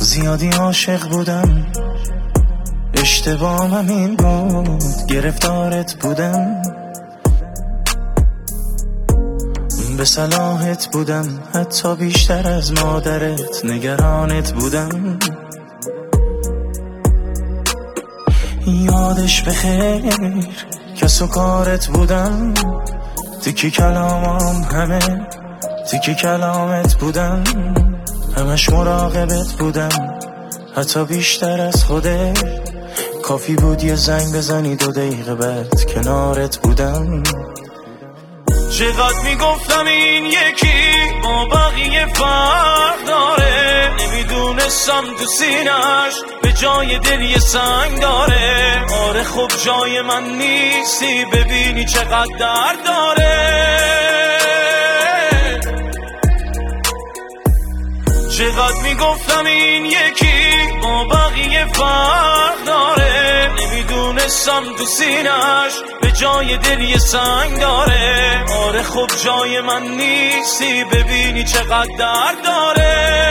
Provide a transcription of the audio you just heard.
زیادی عاشق بودم. اشتباهم این بود. گرفتارت بودم. به صلاحت بودم. حتی بیشتر از مادرت نگرانت بودم. یادش بخیر کس و کارت بودم. تیکی کلامم همه. تیکی کلامت بودم همش مراقبت بودم. حتی بیشتر از خوده. کافی بود یه زنگ بزنی دو دقیقه بعد کنارت بودم. چقدر می‌گفتم این یکی با بقیه فرق داره. نمی‌دونستم تو سینش به جای دل یه سنگ داره. آره خب جای من نیستی ببینی چقدر درد داره. چقدر می‌گفتم این یکی با بقیه فرق داره. نمی‌دونستم تو سینش به جای دل یه سنگ داره. آره خب جای من نیستی ببینی چقدر درد داره.